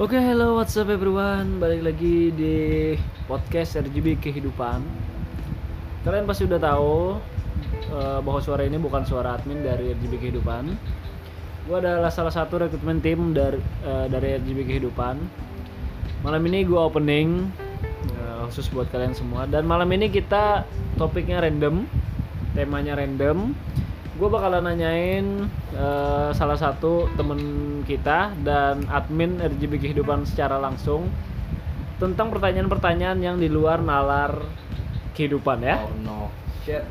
Oke, hello, what's up everyone? Balik lagi di podcast RGB Kehidupan. Kalian pasti udah tahu eh, bahwa suara ini bukan suara admin dari RGB Kehidupan. Gue adalah salah satu rekrutmen tim dari eh, dari RGB Kehidupan. Malam ini gue opening eh, khusus buat kalian semua. Dan malam ini kita topiknya random, temanya random. Gue bakalan nanyain eh, salah satu temen kita dan admin RGB Kehidupan secara langsung tentang pertanyaan-pertanyaan yang di luar nalar kehidupan ya, Oh no. Shit.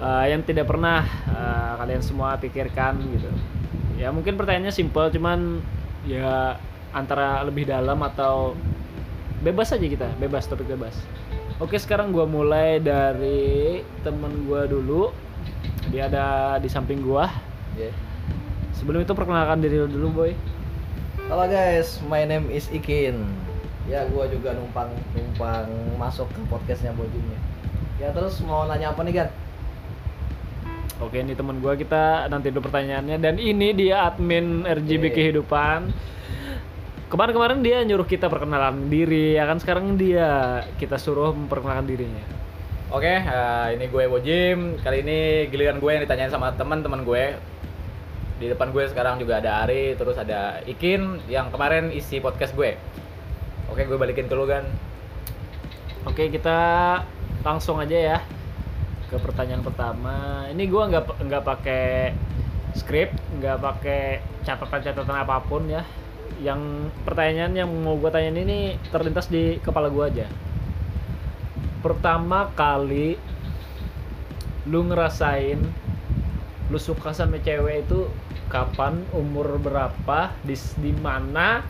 Eh, yang tidak pernah eh, kalian semua pikirkan gitu. Ya mungkin pertanyaannya simple, cuman ya antara lebih dalam atau bebas aja kita, bebas topik bebas. Oke sekarang gua mulai dari temen gua dulu. Dia ada di samping gua. Yeah. Sebelum itu perkenalkan diri lu dulu boy. Halo guys, my name is Ikin. Ya, gua juga numpang numpang masuk ke podcastnya Bojimnya. Ya terus mau nanya apa nih kan? Oke ini temen gua kita nanti dulu pertanyaannya dan ini dia admin RGB Oke. kehidupan. Kemarin-kemarin dia nyuruh kita perkenalan diri ya kan sekarang dia kita suruh memperkenalkan dirinya. Oke, eh, ini gue Bojim. Kali ini giliran gue yang ditanyain sama teman-teman gue. Di depan gue sekarang juga ada Ari, terus ada Ikin yang kemarin isi podcast gue. Oke, gue balikin ke lu kan. Oke kita langsung aja ya ke pertanyaan pertama. Ini gua nggak nggak pakai skrip, nggak pakai catatan-catatan apa pun ya. Yang pertanyaan yang mau gua tanyain ini terlintas di kepala gua aja. Pertama kali lu ngerasain lu suka sama cewek itu kapan, umur berapa, di di mana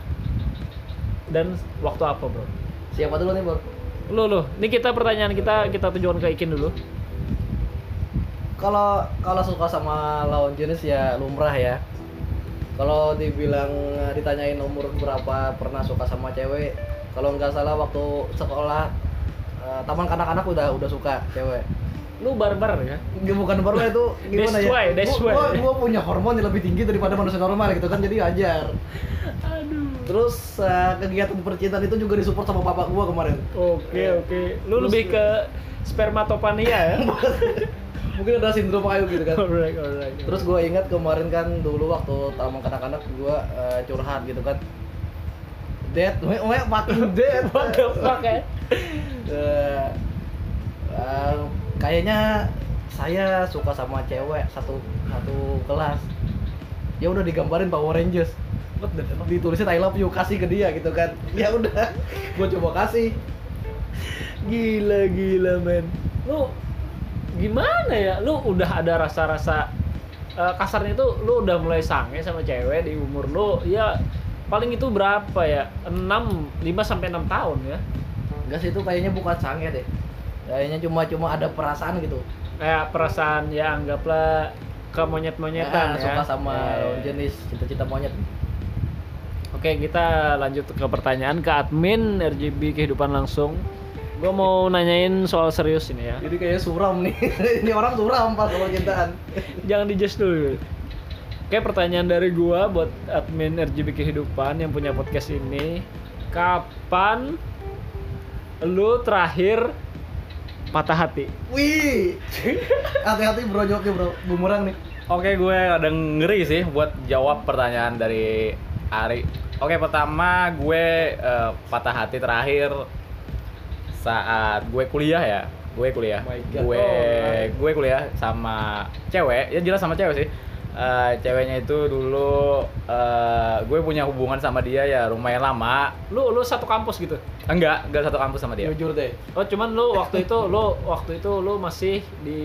dan waktu apa, Bro? Siapa dulu nih, Bro? Lu lu, ini kita pertanyaan kita kita tujuan ke Ikin dulu. Kalau kalau suka sama lawan jenis ya lumrah ya. Kalau dibilang eh, ditanyain umur berapa pernah suka sama cewek, kalau nggak salah waktu sekolah eh, taman kanak-kanak udah udah suka cewek. Lu barbar ya? Nggak, bukan baru itu gimana That's ya? why, that's gua, why. gua- gua punya hormon yang lebih tinggi daripada manusia normal gitu kan jadi wajar. Aduh. Terus eh, kegiatan percintaan itu juga disupport sama bapak gua kemarin. Oke oke. Lu Terus- lebih ke spermatopania ya? Mungkin ada sindrom kayu gitu kan. alright alright. Terus gue ingat kemarin kan dulu waktu taman kanak-kanak gue eh, curhat gitu kan. Dead, we, we fucking dead. What the fuck ya? Kayaknya saya suka sama cewek satu satu kelas. Ya udah digambarin Power Rangers. Ditulisnya I love you kasih ke dia gitu kan. Ya udah, gue coba kasih. Gila gila men. Lu gimana ya? Lu udah ada rasa-rasa eh, kasarnya itu lu udah mulai sange sama cewek di umur lu ya paling itu berapa ya? 6 5 sampai 6 tahun ya. Enggak sih itu kayaknya bukan sange deh. Kayaknya cuma cuma ada perasaan gitu. Kayak perasaan ya anggaplah ke monyet-monyetan Nah, ya. suka sama Eh. lawan jenis cita-cita monyet. Oke, kita lanjut ke pertanyaan ke admin RGB kehidupan langsung. Gue mau nanyain soal serius ini ya. Jadi kayak suram nih. Ini orang suram pas sama cintaan. Jangan dijudge dulu. Oke, pertanyaan dari gua buat admin RGB kehidupan yang punya podcast ini. Kapan lu terakhir patah hati? Wih. Hati-hati bro jawabnya bro. Bumerang nih. Oke, gue ada ngeri sih buat jawab pertanyaan dari Ari. Oke, pertama gue eh, patah hati terakhir saat gue kuliah ya. Gue kuliah. God. Gue Oh, gue kuliah sama cewek. Ya jelas sama cewek sih. Eh, ceweknya itu dulu eh, gue punya hubungan sama dia ya lumayan lama. Lu lu satu kampus gitu. Enggak, enggak satu kampus sama dia. Jujur deh. Oh, cuman lu waktu itu lu waktu itu lu masih di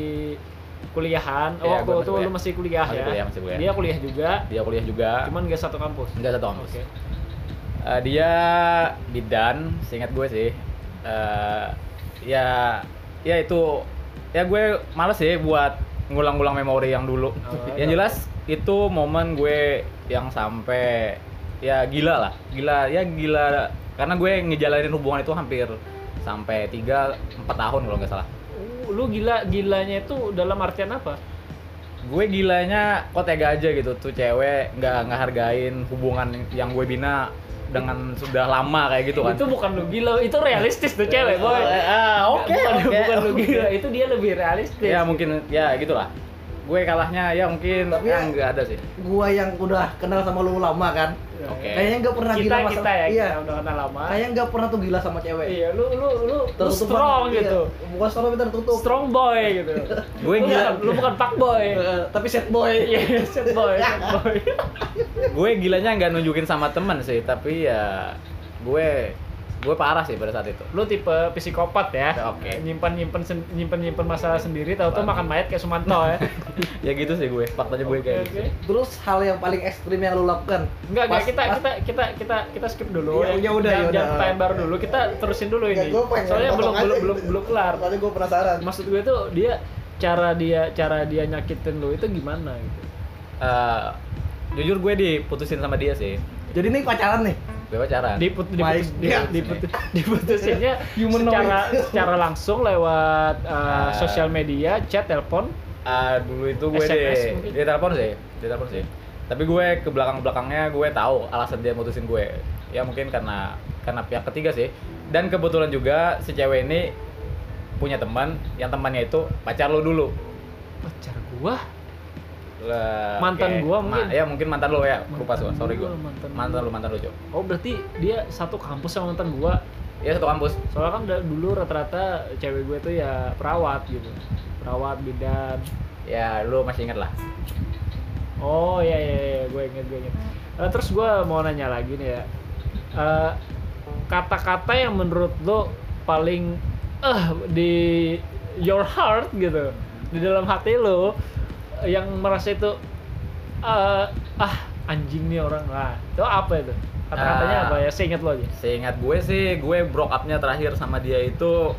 kuliahan. Oh, Iya, waktu itu kuliah. lu masih kuliah Masih ya. kuliah, masih kuliah. Dia kuliah juga, Dia kuliah juga. cuman gak satu kampus. enggak satu kampus. Oke. Eh, dia bidan, seingat gue sih. Eh, ya, ya itu, ya gue males sih buat ngulang-ngulang memori yang dulu. Oh, yang jelas itu momen gue yang sampai ya gila lah, gila ya gila karena gue ngejalanin hubungan itu hampir sampai 3 4 tahun kalau nggak salah. Uh, lu gila gilanya itu dalam artian apa? gue gilanya kok tega aja gitu tuh cewek nggak nggak hargain hubungan yang gue bina dengan sudah lama kayak gitu kan Itu bukan lu gila, itu realistis tuh cewek, boy. ah oke bukan, oke, bukan lu oke. gila, itu dia lebih realistis. ya mungkin ya gitulah gue kalahnya ya mungkin Tapi ya ya- nggak ada sih Gua yang udah kenal sama lu lama kan. Oke. Kayaknya nggak pernah kita gila kita masalah. ya, iya. kita udah kenal lama. Kayaknya nggak pernah tuh gila sama cewek. Iya, lu lu lu, lu Tertutup strong banget, gitu. Iya. Bukan strong tapi tertutup. Strong boy gitu. Gue gila. bukan, lu bukan fuck boy. Eh, tapi sad boy. Iya, set boy, set boy. gue gilanya nggak nunjukin sama temen sih tapi ya gue gue parah sih pada saat itu Lu tipe psikopat ya. Oke. Nyimpan nyimpan sen- nyimpan nyimpan masalah sendiri tahu tuh makan mayat kayak Sumanto ya. ya gitu sih gue faktanya gue kayak oke. gitu Terus hal yang paling ekstrim yang lu lakukan? Enggak, enggak kita kita kita kita kita skip dulu Iya, ya udah, Jangan- ya jangan pertanyaan baru dulu. Kita terusin dulu Nggak, ini. Soalnya belum aja. belum belum belum kelar. Soalnya gue penasaran. Maksud gue tuh dia cara dia cara dia nyakitin lu itu gimana gitu. Eh, jujur gue diputusin sama dia sih Jadi ini pacaran nih. Gue pacaran Diput, My diputus, di- God. diputus, diputusinnya secara secara langsung lewat uh, sosial media, chat, telepon. Ah, dulu itu gue SMS di mungkin? di telepon sih di telepon sih. Tapi gue ke belakang belakangnya gue tahu alasan dia mutusin gue. Ya mungkin karena karena pihak ketiga sih. Dan kebetulan juga si cewek ini punya teman. Yang temannya itu pacar lo dulu. Pacar gua. Lah, Mantan kayak- gua mungkin? ya mungkin mantan lo ya lupa Mantan sorry gua, mantan mantan gua. lo mantan lo cok Oh, berarti dia satu kampus sama mantan gua. ya satu kampus Soalnya kan dulu rata-rata cewek gue tuh ya perawat gitu. Perawat, bidan. ya lo masih inget lah Oh iya iya, iya. gue inget gue inget. Eh, terus gue mau nanya lagi nih ya, Eh, kata-kata yang menurut lo paling eh di your heart gitu, di dalam hati lo yang merasa itu eh, ah anjing nih orang lah, itu apa itu? Kata-katanya Ah. apa ya? Seingat lo aja. Seingat gue sih, gue broke up-nya terakhir sama dia itu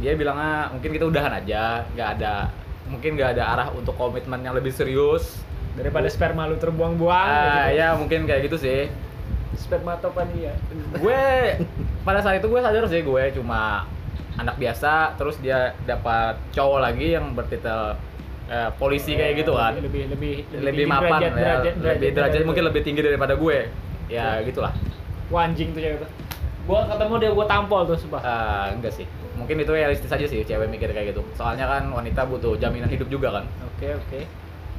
dia bilangnya mungkin kita udahan aja, nggak ada mungkin nggak ada arah untuk komitmen yang lebih serius. Daripada sperma lu terbuang-buang. Ah, gitu. ya mungkin kayak gitu sih. Spermatopedia. Gue pada saat itu gue sadar sih gue cuma anak biasa, terus dia dapat cowok lagi yang bertitel eh, polisi kayak gitu kan. Lebih lebih Lebih tinggi mapan derajat- ya, derajat- lebih derajat dari mungkin lebih tinggi daripada gue. Ya gitulah. Wah anjing tuh cewek tuh. Gua ketemu dia gua tampol tuh sumpah. Ah, enggak sih. Mungkin itu realistis aja sih cewek mikir kayak gitu. Soalnya kan wanita butuh jaminan hidup juga kan. Oke oke.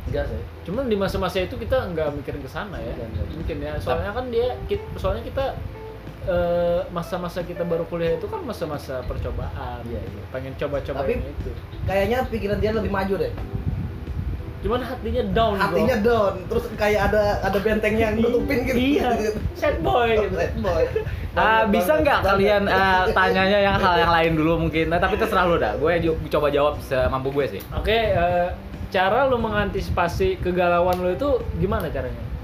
Enggak sih. Cuman di masa-masa itu kita nggak mikirin ke sana ya. Mungkin ya. Soalnya kan dia soalnya kita eh, masa-masa kita baru kuliah itu kan masa-masa percobaan. Iya, iya. Pengen coba-coba itu. Kayaknya pikiran dia lebih maju deh. Cuman hatinya down. bro. Hatinya down, terus kayak ada ada bentengnya yang nutupin gitu. Iya. Sad boy gitu. Sad boy. Ah, Banget, bisa nggak kalian eh, tanyanya yang hal yang lain dulu mungkin? Nah, tapi terserah lu dah. Gue coba jawab semampu gue sih. Oke, eh, cara lu mengantisipasi kegalauan lu itu gimana caranya?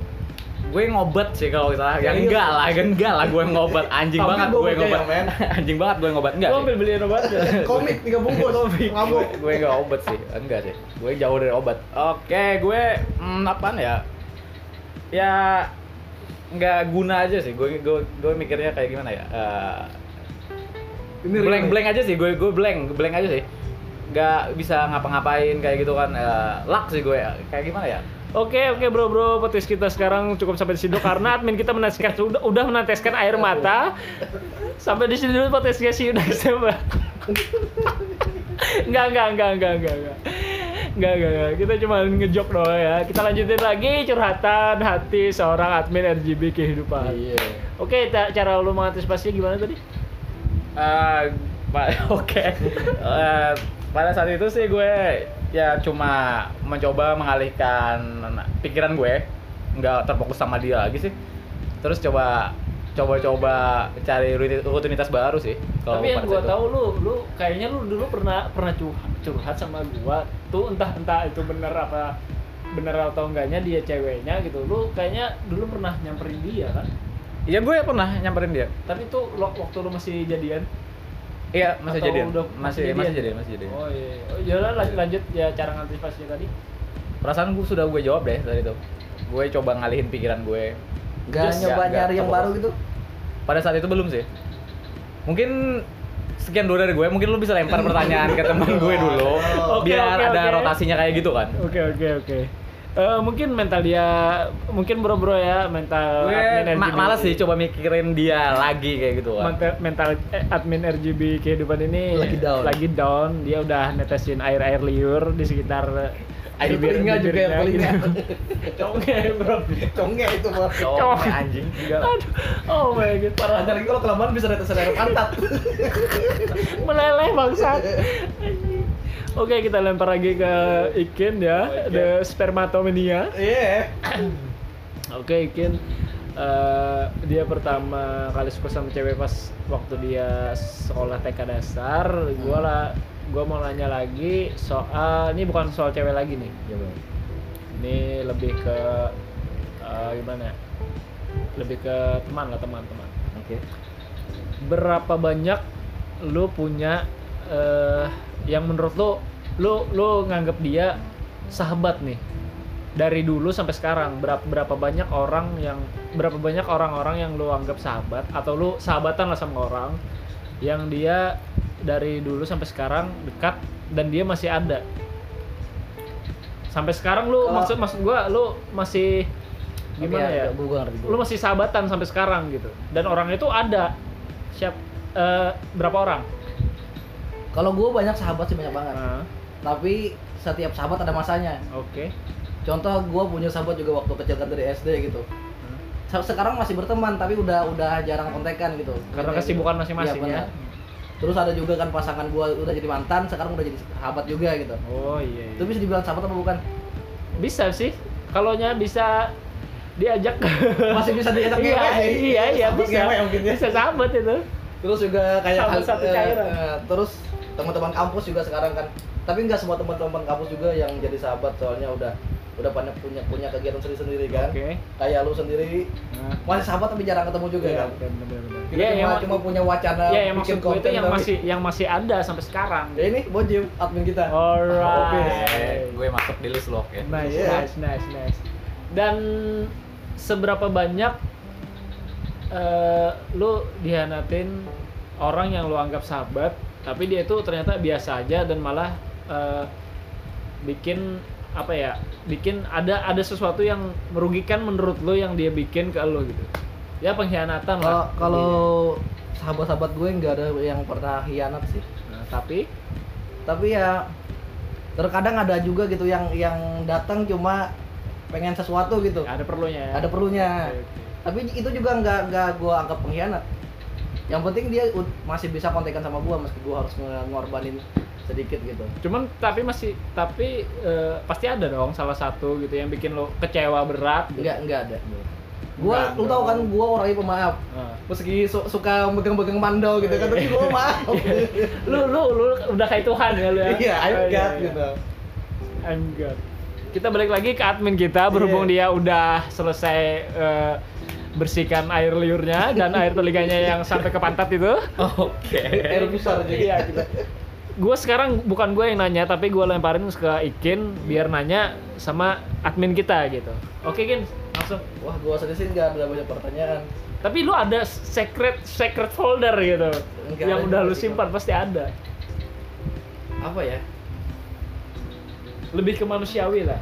Gue ngobet sih kalau salah. Ya Serius? enggak lah, enggak lah gue ngobet. Anjing banget gue men. Anjing banget gue ngobet. Enggak sih. ambil beliin obatnya. Komik tiga bungkus. gue, Mabuk. gue nggak obat sih enggak sih gue jauh dari obat oke gue hmm, apaan ya ya nggak guna aja sih gue gue gue mikirnya kayak gimana ya Eh, Ini blank blank aja sih gue gue blank blank aja sih nggak bisa ngapa-ngapain kayak gitu kan Eh, luck sih gue kayak gimana ya Oke oke bro bro petis kita sekarang cukup sampai di situ karena admin kita meneteskan udah, udah meneteskan air mata sampai di sini dulu podcastnya sih udah coba enggak enggak enggak enggak enggak Enggak, enggak, enggak. Kita cuma ngejok doang ya. Kita lanjutin lagi curhatan hati seorang admin RGB kehidupan. Iya. Oke, cara lu mengantisipasinya gimana tadi? Eh, pa- oke Eh, pada saat itu sih gue ya cuma mencoba mengalihkan pikiran gue nggak terfokus sama dia lagi sih terus coba coba-coba cari rutin- rutinitas baru sih kalau Tapi yang itu. tahu lu, lu kayaknya lu dulu pernah pernah curhat, curhat sama gua. Tuh entah entah itu bener apa bener atau enggaknya dia ceweknya gitu. Lu kayaknya dulu pernah nyamperin dia kan? iya gue pernah nyamperin dia Tapi tuh waktu lu masih jadian. Iya masih Atau jadian udah masih masih jadian masih jadian Oh iya. Oh, ya udah, lanjut, lanjut ya cara ngantisipasinya tadi. perasaan gue sudah gue jawab deh tadi itu gue coba ngalihin pikiran gue Gak Just nyoba nggak- nyari nggak yang baru gitu. pada saat itu belum sih mungkin sekian dulu dari gue. Mungkin lu bisa lempar pertanyaan ke teman gue dulu, Oke, biar oke, ada oke. rotasinya kayak gitu kan. Oke oke oke. Eh, mungkin mental dia mungkin bro-bro ya mental gue admin ma- RGB. males sih coba mikirin dia lagi kayak gitu kan. mental, mental eh, admin RGB kehidupan ini Lagi down. lagi down. Dia udah netesin air-air liur di sekitar Air bibir- telinga juga yang telinga. Conge, bro. Conge itu mah. Conge, anjing. Aduh, oh my god, parah. Lagi kalau kelamaan bisa netes air pantat. meleleh bangsat. Oke, kita lempar lagi ke Ikin ya, Oke. the spermatomania. Iya. Oke, Ikin. eh, dia pertama kali suka sama cewek pas waktu dia sekolah TK dasar. Gua lah, gua mau nanya lagi soal ini bukan soal cewek lagi nih. Ini lebih ke eh, gimana? ya? Lebih ke teman lah teman-teman. Oke. Berapa banyak lu punya eh, yang menurut lu lu lu nganggap dia sahabat nih? Dari dulu sampai sekarang berapa berapa banyak orang yang berapa banyak orang-orang yang lu anggap sahabat? Atau lu sahabatan lah sama orang yang dia dari dulu sampai sekarang dekat dan dia masih ada? Sampai sekarang Kalau- maksud maksud gua lu masih gimana Oke, ya? Gue gua ngerti. lu masih sahabatan sampai sekarang gitu. Dan orang itu ada. Siap eh, berapa orang Kalau gue banyak sahabat sih banyak banget. Nah, Tapi setiap sahabat ada masanya. oke Contoh gue punya sahabat juga waktu kecil kan dari SD gitu. Sa- Sekarang masih berteman tapi udah udah jarang kontekan gitu. karena Kayak kesibukan masing-masing Iya, ya benar. Terus ada juga kan pasangan gue udah jadi mantan, sekarang udah jadi sahabat juga gitu. oh iya, iya. Itu bisa dibilang sahabat apa bukan? bisa sih kalau nya bisa diajak Masih bisa diajak iya ngewe iya iya Sahabat bisa ngewe mungkin ya. bisa sahabat itu Terus juga kayak Sahabat satu eh, cairan. eh, terus teman-teman kampus juga sekarang kan. Tapi nggak semua teman-teman kampus juga yang jadi sahabat soalnya udah udah pada punya punya kegiatan sendiri-sendiri kan. oke Kayak lu sendiri Nah, masih sahabat tapi jarang ketemu juga iya, kan. benar-benar Kita Iya, cuma, yang cuma punya wacana Iya, yang bikin maksud gue itu konten yang tapi- masih yang masih ada sampai sekarang. Ya ini Bojim admin kita. Alright. Eh, gue masuk di list lo, oke. Nice, Iya. nice, nice, nice. Dan seberapa banyak eh, lu dihianatin orang yang lu anggap sahabat, tapi dia itu ternyata biasa aja dan malah eh, bikin apa ya? Bikin ada ada sesuatu yang merugikan menurut lu yang dia bikin ke lu gitu. Ya pengkhianatan lah. kalau sahabat-sahabat gue nggak ada yang pernah hianat sih. Nah, tapi Tapi ya terkadang ada juga gitu yang yang datang cuma pengen sesuatu gitu. ada perlunya ya. Ada perlunya. Oke, oke. Tapi itu juga nggak nggak gue anggap pengkhianat. Yang penting dia masih bisa kontekan sama gue meski gue harus nge- ngorbanin sedikit gitu. Cuman tapi masih tapi eh, pasti ada dong salah satu gitu yang bikin lo kecewa berat. Gitu. Enggak enggak ada. Gua lu tahu kan gua orangnya pemaaf. Nah. Meski su- suka megang-megang mandau gitu kan tapi gua maaf. Lu lu lu udah kayak Tuhan ya lu ya. Iya, I'm Oh, God gitu. I'm God. Kita balik lagi ke admin kita berhubung Iya. dia udah selesai eh, bersihkan air liurnya dan air telinganya yang sampai ke pantat itu. Oke. Air besar juga. Iya gitu. Gue sekarang bukan gue yang nanya tapi gue lemparin ke Ikin biar nanya sama admin kita gitu. Oke Kin, langsung. Wah, gua sedih sih enggak ada banyak pertanyaan. Tapi lu ada secret secret folder gitu Enggak yang udah lu simpan pasti ada. Apa ya? Lebih ke manusiawi lah.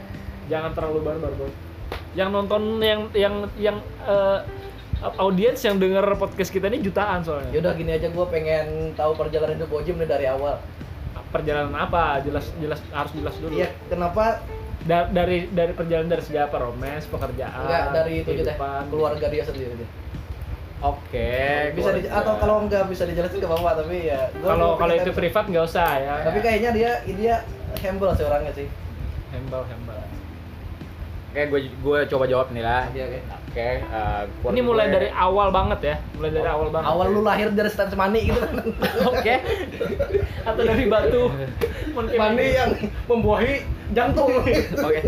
Jangan terlalu barbar, Bro. Yang nonton yang yang yang eh, audiens yang denger podcast kita ini jutaan soalnya. Ya udah gini aja gua pengen tahu perjalanan hidup Bojim nih dari awal. Perjalanan apa? Jelas jelas harus jelas dulu. Iya, kenapa Da- dari dari perjalanan dari segi apa? Romance, pekerjaan, enggak dari itu aja keluarga dia sendiri deh. Oke. Bisa di, atau kalau enggak bisa dijelasin ke bapak tapi ya Kalau kalau itu privat nggak usah ya. Tapi kayaknya dia dia humble sih orangnya sih. hembal hembal. Oke, gue gue coba jawab nih lah. Oke, oke. Oke, eh, keluarga Ini mulai gue- dari awal banget ya, mulai dari awal banget. Awal lu lahir dari stand mani gitu kan. Oke. Atau dari batu. Mani yang membuahi jantung. Oke.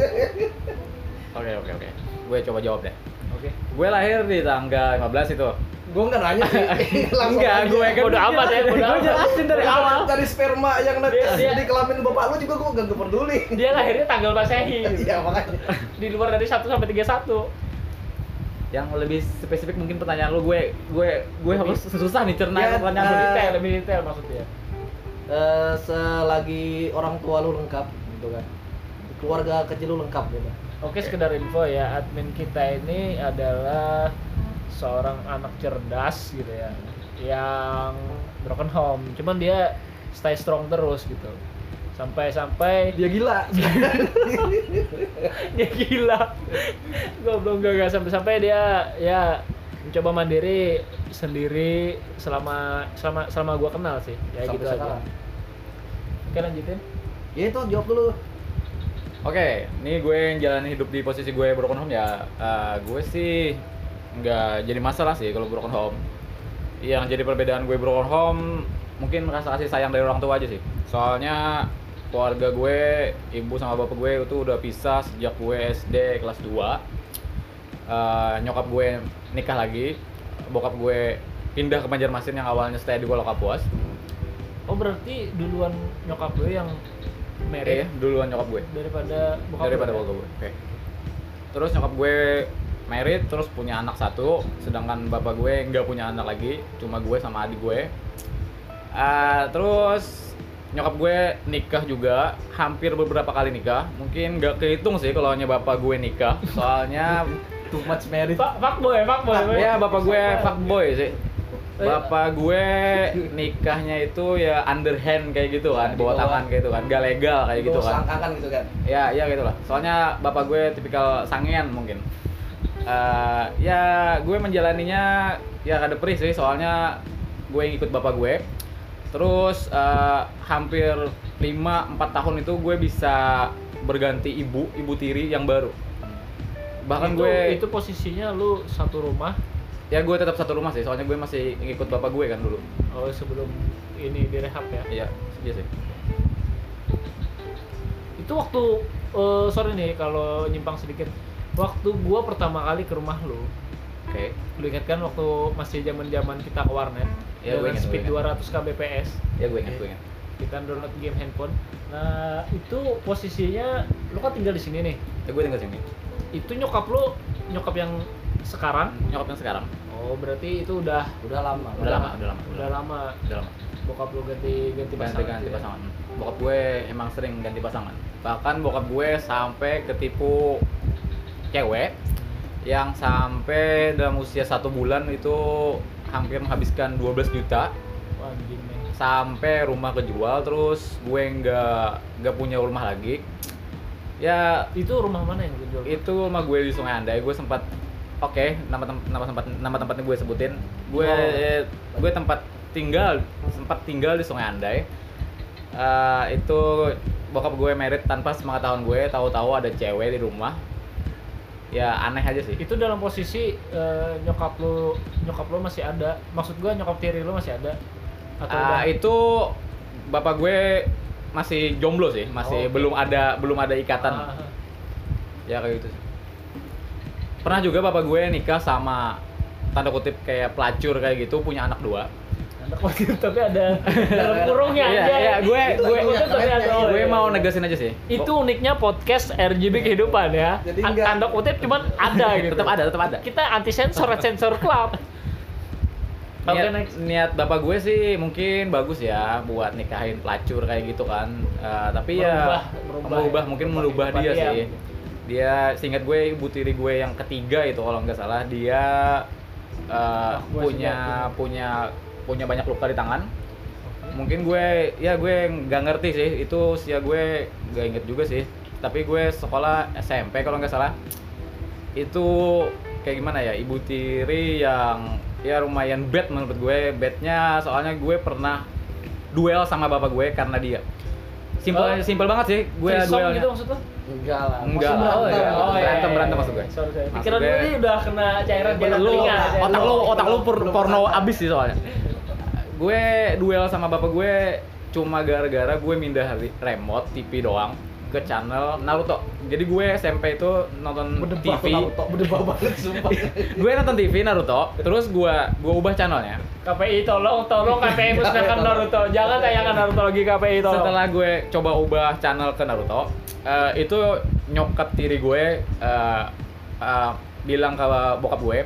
Oke, oke, oke. Gue coba jawab deh. Oke. Gue lahir di tanggal 15 itu. Gue nggak nanya sih. Langsung gue kan Bodo amat ya, amat. jelasin dari awal. Dari sperma yang nanti Dia- dia- di kelamin bapak lu juga gue gak peduli. Dia lahirnya tanggal Masehi. Iya makanya. Di luar dari 1 sampai 31. yang lebih spesifik mungkin pertanyaan lu gue gue gue Lebih- harus susah nih cerna Ya, pertanyaan lu eh, detail detail lebih detail maksudnya Eh, selagi orang tua lu lengkap gitu kan keluarga kecil lu lengkap gitu Oke, sekedar info ya, admin kita ini adalah seorang anak cerdas gitu ya, yang broken home. Cuman dia stay strong terus gitu. Sampai-sampai dia gila dia gila. Goblok enggak enggak sampai-sampai dia ya mencoba mandiri sendiri selama selama selama gua kenal sih. Ya Sampai gitu sekarang. aja. Oke, lanjutin. ya itu jawab dulu Oke, ini gue yang jalani hidup di posisi gue broken home ya. eh, gue sih nggak jadi masalah sih kalau broken home. Yang jadi perbedaan gue broken home mungkin rasa kasih sayang dari orang tua aja sih. Soalnya keluarga gue, ibu sama bapak gue itu udah pisah sejak gue SD kelas 2. Eh, nyokap gue nikah lagi, bokap gue pindah ke Banjarmasin yang awalnya stay di Kuala Kapuas. Oh, berarti duluan nyokap gue yang Eh, married duluan nyokap gue. daripada bokap daripada ya? bokap gue. Oke. Terus nyokap gue married, terus punya anak satu, sedangkan bapak gue nggak punya anak lagi, cuma gue sama adik gue. Ah, terus nyokap gue nikah juga, hampir beberapa kali nikah. Mungkin nggak kehitung sih kalau hanya bapak gue nikah, soalnya too much married Pak, pak boy, pak boy. ya bapak gue fuckboy sih. Bapak gue nikahnya itu ya underhand kayak gitu kan, bawa tangan kayak gitu kan, gak legal kayak gitu kan. selangkangan gitu kan ya ya gitu lah soalnya bapak gue tipikal sangean mungkin Eh, ya gue menjalaninya ya kada perih sih soalnya gue yang ikut bapak gue. Terus eh, hampir 5-4 tahun itu gue bisa berganti ibu ibu tiri yang baru. Bahkan itu, gue itu posisinya lu satu rumah? Ya gue tetap satu rumah sih soalnya gue masih ngikut bapak gue kan dulu. Oh sebelum ini direhab ya? Iya iya sih. Itu waktu eh, sorry nih kalau nyimpang sedikit waktu gua pertama kali ke rumah lu oke. lu ingat kan waktu masih zaman zaman kita ke warnet? Gua dengan ingat, speed gua 200 kbps. Ya gue ingat gue ingat. Kita download game handphone. Nah itu posisinya lu kan tinggal di sini nih? Ya gue tinggal sini. Itu nyokap lu nyokap yang sekarang? Nyokap yang sekarang. Oh berarti itu udah udah lama udah lama. udah lama udah lama. udah lama. Bokap lu ganti ganti pasangan ganti ganti ya? pasangan. Bokap gue emang sering ganti pasangan. Bahkan bokap gue sampai ketipu cewek yang sampai dalam usia satu bulan itu hampir menghabiskan 12 juta. Sampai rumah kejual terus gue nggak nggak punya rumah lagi. Ya itu rumah mana yang lu jual itu rumah gue di Sungai Andai. Gue sempat oke nama tem- nama tempat nama tempatnya gue sebutin. Gue Oh. gue tempat tinggal sempat tinggal di Sungai Andai. Eh, itu bokap gue merit tanpa sepengetahuan gue. Tahu-tahu ada cewek di rumah ya aneh aja sih itu dalam posisi eh, nyokap lu nyokap lu masih ada maksud gua nyokap tiri lu masih ada atau udah itu bapak gue masih jomblo sih masih Oh, oke. belum ada belum ada ikatan ah. ya kayak gitu sih. pernah juga bapak gue nikah sama tanda kutip kayak pelacur kayak gitu punya anak dua wakil tapi ada dalam kurungnya Iya, aja. iya, gue Itu gue gue iya, mau iya. negasin aja sih. Itu uniknya podcast RGB kehidupan ya. Tanda kutip cuman ada gitu. Tetap ada tetap ada. Kita anti sensor sensor club niat, next. niat bapak gue sih mungkin bagus ya buat nikahin pelacur kayak gitu kan. Eh, tapi ya Merubah- merubah. merubah ya. mungkin Merubah merubah dia kehidupan sih. Dia. dia seingat gue ibu tiri gue yang ketiga itu kalau nggak salah dia gue punya punya punya banyak luka di tangan mungkin gue ya gue nggak ngerti sih itu usia gue nggak inget juga sih tapi gue sekolah SMP kalau nggak salah itu kayak gimana ya ibu tiri yang ya lumayan bad menurut gue badnya soalnya gue pernah duel sama bapak gue karena dia simpel Oh. simpel banget sih gue duelnya gitu maksud lu enggak lah Enggak lah. berantem. Oh, iya. Oh, Berantem, iya, berantem maksud gue. Sorry, sorry. Maksud Pikiran gue- ini udah kena cairan lu telinga. otak lu otak lu porno abis sih soalnya gue duel sama bapak gue cuma gara-gara gue mindah remote TV doang ke channel Naruto. Jadi gue SMP itu nonton Berdebah TV Naruto, banget sumpah. Gue nonton TV Naruto terus gue gue ubah channelnya. KPI tolong tolong KPI musnahkan Naruto. Jangan tayangkan Naruto lagi KPI tolong. setelah gue coba ubah channel ke Naruto eh, itu nyokap tiri gue eh, eh, bilang ke bokap gue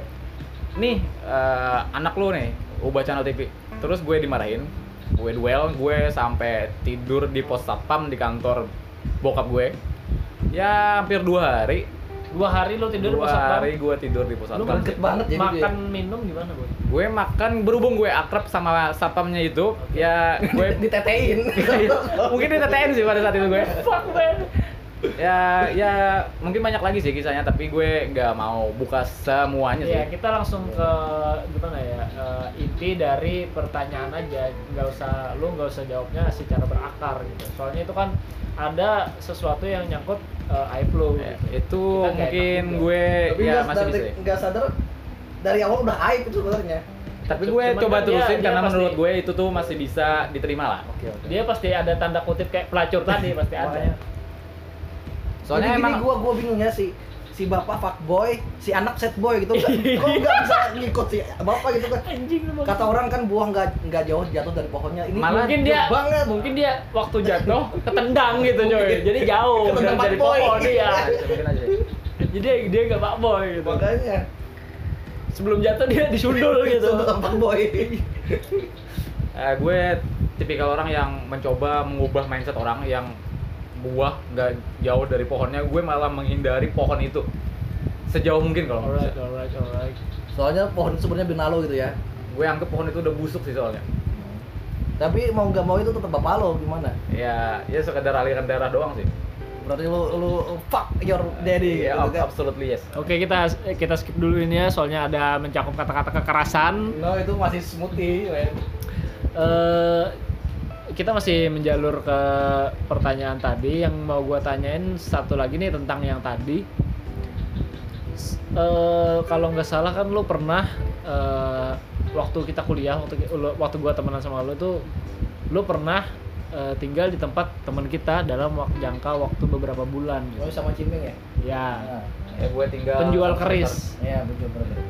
nih eh, anak lu nih ubah channel TV terus gue dimarahin gue duel gue sampai tidur di pos satpam di kantor bokap gue ya hampir dua hari Dua hari lu tidur di dua pos satpam. hari gue tidur di pos Lu satpam Greget banget jadi makan dia. minum gimana, Boy? gue makan berhubung gue akrab sama satpamnya itu ya gue ditetein mungkin ditetein sih pada saat itu gue Fuck, man. Ya ya mungkin banyak lagi sih kisahnya tapi gue nggak mau buka semuanya sih Ya, kita langsung ke gimana ya? eh, inti dari pertanyaan aja. Nggak usah lu nggak usah jawabnya secara berakar gitu. Soalnya itu kan ada sesuatu yang nyangkut uh, aib lu. Ya, gitu. itu Kita mungkin gue tapi ya masih dari- bisa nggak sadar dari awal udah aib itu sebenarnya tapi Cuman gue kan coba terusin dia karena pasti- menurut gue itu tuh masih bisa diterima lah oke oke Dia pasti ada tanda kutip kayak pelacur tadi pasti ada. Soalnya Jadi emang gini, gua gua bingung ya si si bapak fuckboy, si anak set boy gitu kok nggak bisa ngikut si bapak gitu kan Anjing kata orang kan buah nggak nggak jauh jatuh dari pohonnya ini Malah mungkin dia banget mungkin dia waktu jatuh ketendang gitu coy. Jadi jauh Ketendang dari, pohon dia. sih. Jadi dia, nggak pak boy gitu. makanya Sebelum jatuh dia disundul gitu. Sebelum fuckboy Eh, gue tipikal orang yang mencoba mengubah mindset orang yang buah nggak jauh dari pohonnya gue malah menghindari pohon itu. Sejauh mungkin kalau Alright, bisa. alright, alright. soalnya pohon sebenarnya benalo gitu ya. Gue anggap pohon itu udah busuk sih soalnya. Tapi mau nggak mau itu tetap bapak lo gimana? Ya ya sekedar aliran darah doang sih. Berarti lu lu fuck your daddy ya gitu kan? absolutely yes. Oke kita kita skip dulu ini ya soalnya ada mencakup kata-kata kekerasan. no itu masih smoothie men. eh kita masih menjalur ke pertanyaan tadi yang mau gua tanyain satu lagi nih tentang yang tadi. Eh kalau nggak salah kan lu pernah eh waktu kita kuliah waktu waktu gua temenan sama lu tuh lu pernah eh, tinggal di tempat teman kita dalam wak- jangka waktu beberapa bulan oh gitu. sama cimeng ya Ya. nah, ya gue tinggal Penjual keris. ya betul betul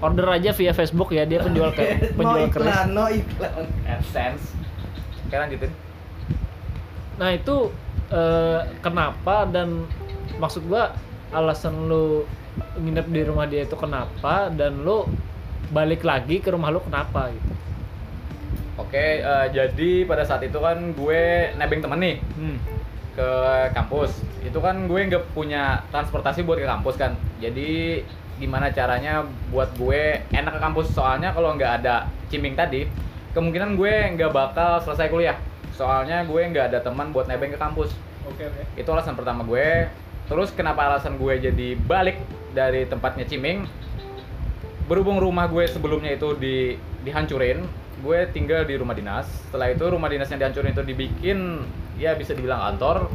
Order aja via Facebook ya dia penjual ke, no penjual keris. iklan no iklan AdSense Oke lanjutin Nah itu eh, kenapa dan maksud gua alasan lu nginep di rumah dia itu kenapa dan lu balik lagi ke rumah lu kenapa gitu? Oke, eh, jadi pada saat itu kan gue nebeng temen nih Hmm. ke kampus. Itu kan gue nggak punya transportasi buat ke kampus kan. Jadi gimana caranya buat gue enak ke kampus? Soalnya kalau nggak ada ciming tadi, kemungkinan gue nggak bakal selesai kuliah. Soalnya gue nggak ada teman buat nebeng ke kampus. Oke oke. Itu alasan pertama gue. Terus kenapa alasan gue jadi balik dari tempatnya Ciming? Berhubung rumah gue sebelumnya itu di dihancurin, gue tinggal di rumah dinas. Setelah itu rumah dinas yang dihancurin itu dibikin ya bisa dibilang kantor.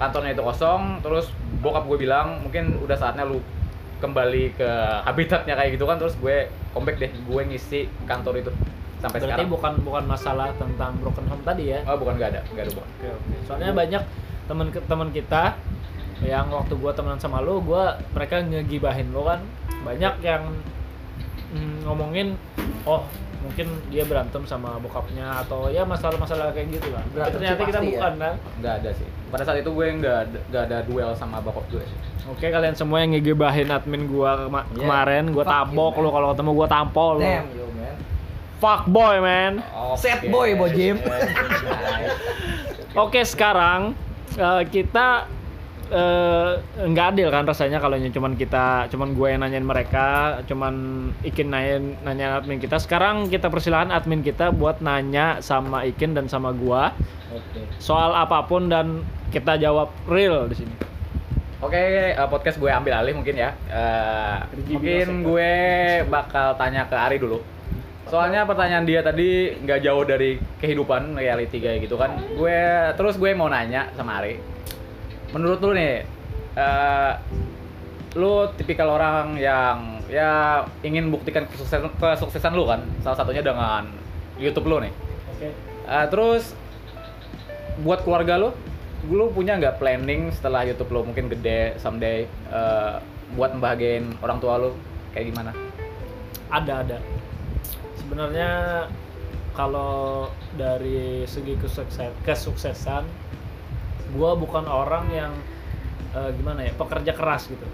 Kantornya itu kosong, terus bokap gue bilang mungkin udah saatnya lu kembali ke habitatnya kayak gitu kan terus gue comeback deh gue ngisi kantor itu sampai Berarti sekarang bukan bukan masalah tentang broken home tadi ya? oh bukan nggak ada nggak ada Oke oke. Soalnya banyak teman teman kita yang waktu gua temenan sama lu, gua mereka ngegibahin lu kan. Banyak yang mm, ngomongin oh mungkin dia berantem sama bokapnya atau ya masalah-masalah kayak gitu lah. Tapi Berantem ternyata kita ya. bukan kan. nggak ada sih pada saat itu gue nggak nggak ada duel sama bokap gue sih Oke kalian semua yang ngegibahin admin gua kema- Yeah. kemarin, gua Fuck tabok you, man. kalau ketemu gua tampol lu. Fuck boy man. Sad boy, Bo Jim. Oke sekarang eh, kita eh, nggak adil kan rasanya kalau cuman kita cuman gue yang nanyain mereka cuman Ikin nanyain nanya admin kita sekarang kita persilahkan admin kita buat nanya sama Ikin dan sama gua oke soal apa pun dan kita jawab real di sini Oke, eh, podcast gue ambil alih mungkin ya. Eh, mungkin gue bakal tanya ke Ari dulu. Soalnya pertanyaan dia tadi nggak jauh dari kehidupan reality kayak gitu kan. Gue terus gue mau nanya sama Ari. Menurut lu nih, eh, lu tipikal orang yang ya ingin buktikan kesuksesan kesuksesan lu kan. Salah satunya dengan YouTube lu nih. oke Eh, terus buat keluarga lo, lu punya nggak planning setelah YouTube lo mungkin gede someday eh, buat membahagiain orang tua lo kayak gimana? ada ada sebenarnya kalau dari segi kesukses kesuksesan gua bukan orang yang eh, gimana ya pekerja keras gitu.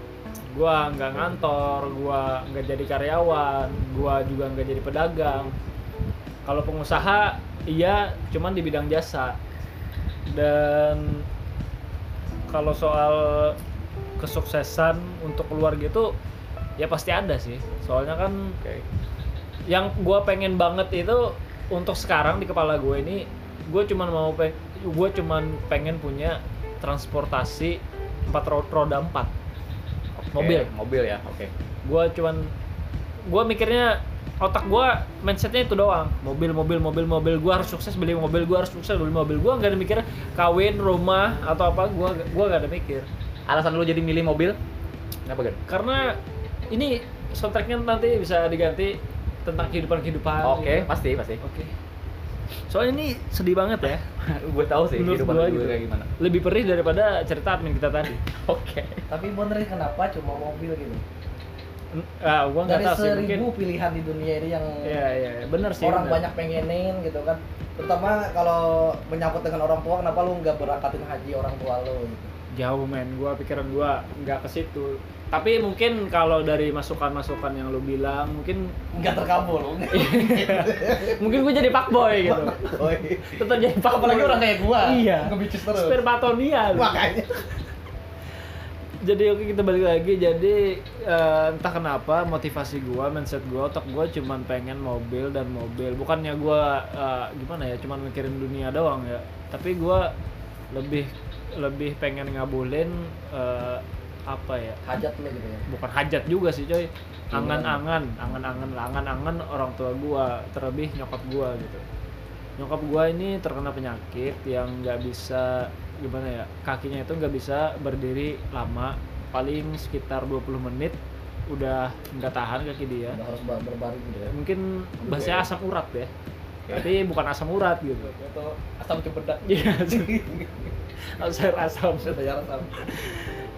Gua nggak ngantor gua nggak jadi karyawan gua juga nggak jadi pedagang. Kalau pengusaha iya cuman di bidang jasa. Dan kalau soal kesuksesan untuk keluarga itu ya pasti ada sih. Soalnya kan Oke. Yang gue pengen banget itu untuk sekarang di kepala gue ini gue cuman mau gue cuman pengen punya transportasi empat ro- roda empat Oke, Mobil. Mobil ya, oke. gue cuman gue mikirnya otak gue mindsetnya itu doang mobil mobil mobil mobil gue harus sukses beli mobil gue harus sukses beli mobil gue nggak ada mikir kawin rumah atau apa gue gue nggak ada mikir Alasan lu jadi milih mobil? Kenapa kan? karena ini soundtracknya nanti bisa diganti tentang kehidupan kehidupan Oke, pasti pasti. Oke. Soalnya ini sedih banget ya. gue tahu sih Menurut kehidupan lu gitu. kayak gimana. Lebih perih daripada cerita admin kita tadi. Oke. Tapi bener kenapa cuma mobil gitu? Ah, gua nggak Dari tahu sih mungkin. seribu pilihan di dunia ini yang Iya, iya, iya. bener sih. orang bener. banyak pengenin gitu kan. Terutama kalau menyangkut dengan orang tua, kenapa lu nggak berangkatin haji orang tua lu gitu? Jauh men, gua pikiran gua nggak ke situ. Tapi mungkin kalau dari masukan-masukan yang lu bilang, mungkin Nggak terkabul. mungkin gua jadi gitu. Boy. Tetap jadi fuckboy. Apalagi orang kayak gua. Iya. Ngebicus terus. Spermatonia. Makanya. jadi oke kita balik lagi jadi eh, entah kenapa motivasi gua mindset gua otak gua cuman pengen mobil dan mobil bukannya gua eh, gimana ya cuman mikirin dunia doang ya tapi gua lebih lebih pengen ngabulin eh, apa ya? Hajat lu gitu ya. bukan hajat juga sih coy. Angan-angan angan-angan angan-angan orang tua gua terlebih nyokap gua gitu. Nyokap gua ini terkena penyakit yang nggak bisa gimana ya kakinya itu nggak bisa berdiri lama. Paling sekitar 20 menit udah nggak tahan kaki dia. Udah harus bar- berbaring gitu ya. mungkin bahasanya asam urat ya. Tapi bukan asam urat gitu. Itu asam cempedak. iya asam asam.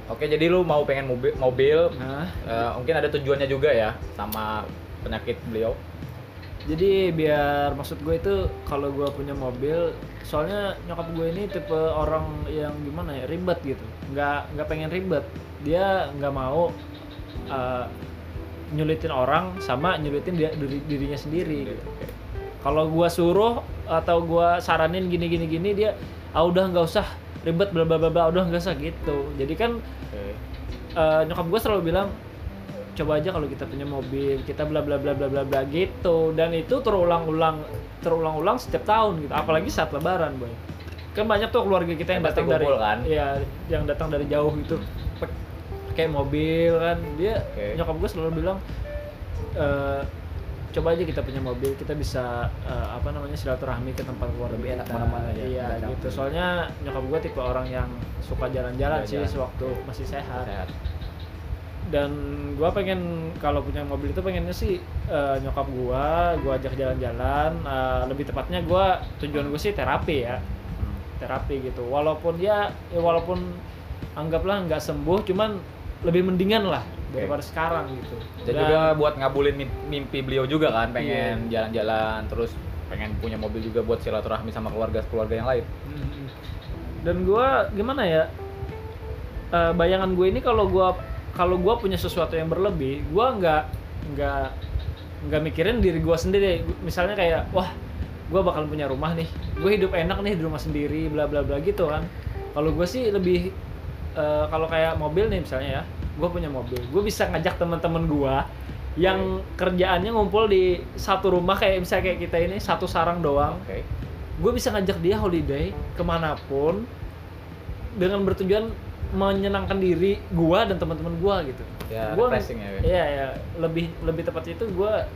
Oke, jadi lu mau pengen mobil mobil nah eh, mungkin ada tujuannya juga ya sama penyakit beliau. jadi biar maksud gue itu kalau gue punya mobil soalnya nyokap gue ini tipe orang yang gimana ya ribet gitu nggak nggak pengen ribet dia nggak mau uh, nyulitin orang sama nyulitin dia diri, dirinya sendiri gitu. kalau gue suruh atau gue saranin gini gini gini dia ah udah nggak usah ribet bla bla bla bla udah nggak usah gitu jadi kan Oke. eh, nyokap gue selalu bilang coba aja kalau kita punya mobil kita bla bla bla bla bla bla gitu dan itu terulang-ulang terulang-ulang setiap tahun gitu apalagi saat lebaran boy kan banyak tuh keluarga kita yang datang dari kan? ya yang datang dari jauh gitu kayak mobil kan dia Oke. nyokap gue selalu bilang eh, coba aja kita punya mobil kita bisa eh, apa namanya silaturahmi ke tempat keluarga Lebih enak mana-mana ya, iya gitu. Soalnya nyokap gue tipe orang yang suka jalan-jalan sih Jalan-jalan. sewaktu masih sehat. Sehat. dan gua pengen kalau punya mobil itu pengennya sih eh, nyokap gua gua ajak jalan-jalan eh, lebih tepatnya gua tujuan gue sih terapi ya. Hmm. terapi gitu. Walaupun ya, ya walaupun anggaplah nggak sembuh cuman lebih mendingan lah daripada sekarang gitu. Dan juga buat ngabulin mim- mimpi beliau juga kan, pengen jalan-jalan terus pengen punya mobil juga buat silaturahmi sama keluarga-keluarga yang lain. Mm-mm. dan gua gimana ya eh, bayangan gue ini kalau gua kalau gua punya sesuatu yang berlebih gua nggak nggak nggak mikirin diri gua sendiri. Misalnya kayak wah gua bakal punya rumah nih. Gue hidup enak nih di rumah sendiri bla bla bla gitu kan. Kalau gue sih lebih eh, kalau kayak mobil nih misalnya ya gue punya mobil gue bisa ngajak teman-teman gua yang kerjaannya ngumpul di satu rumah kayak misalnya kayak kita ini satu sarang doang Oke. gue bisa ngajak dia holiday ke mana pun dengan bertujuan menyenangkan diri gua dan teman-teman gua gitu. Ya, refreshing ya. Iya ya, lebih lebih tepatnya itu gua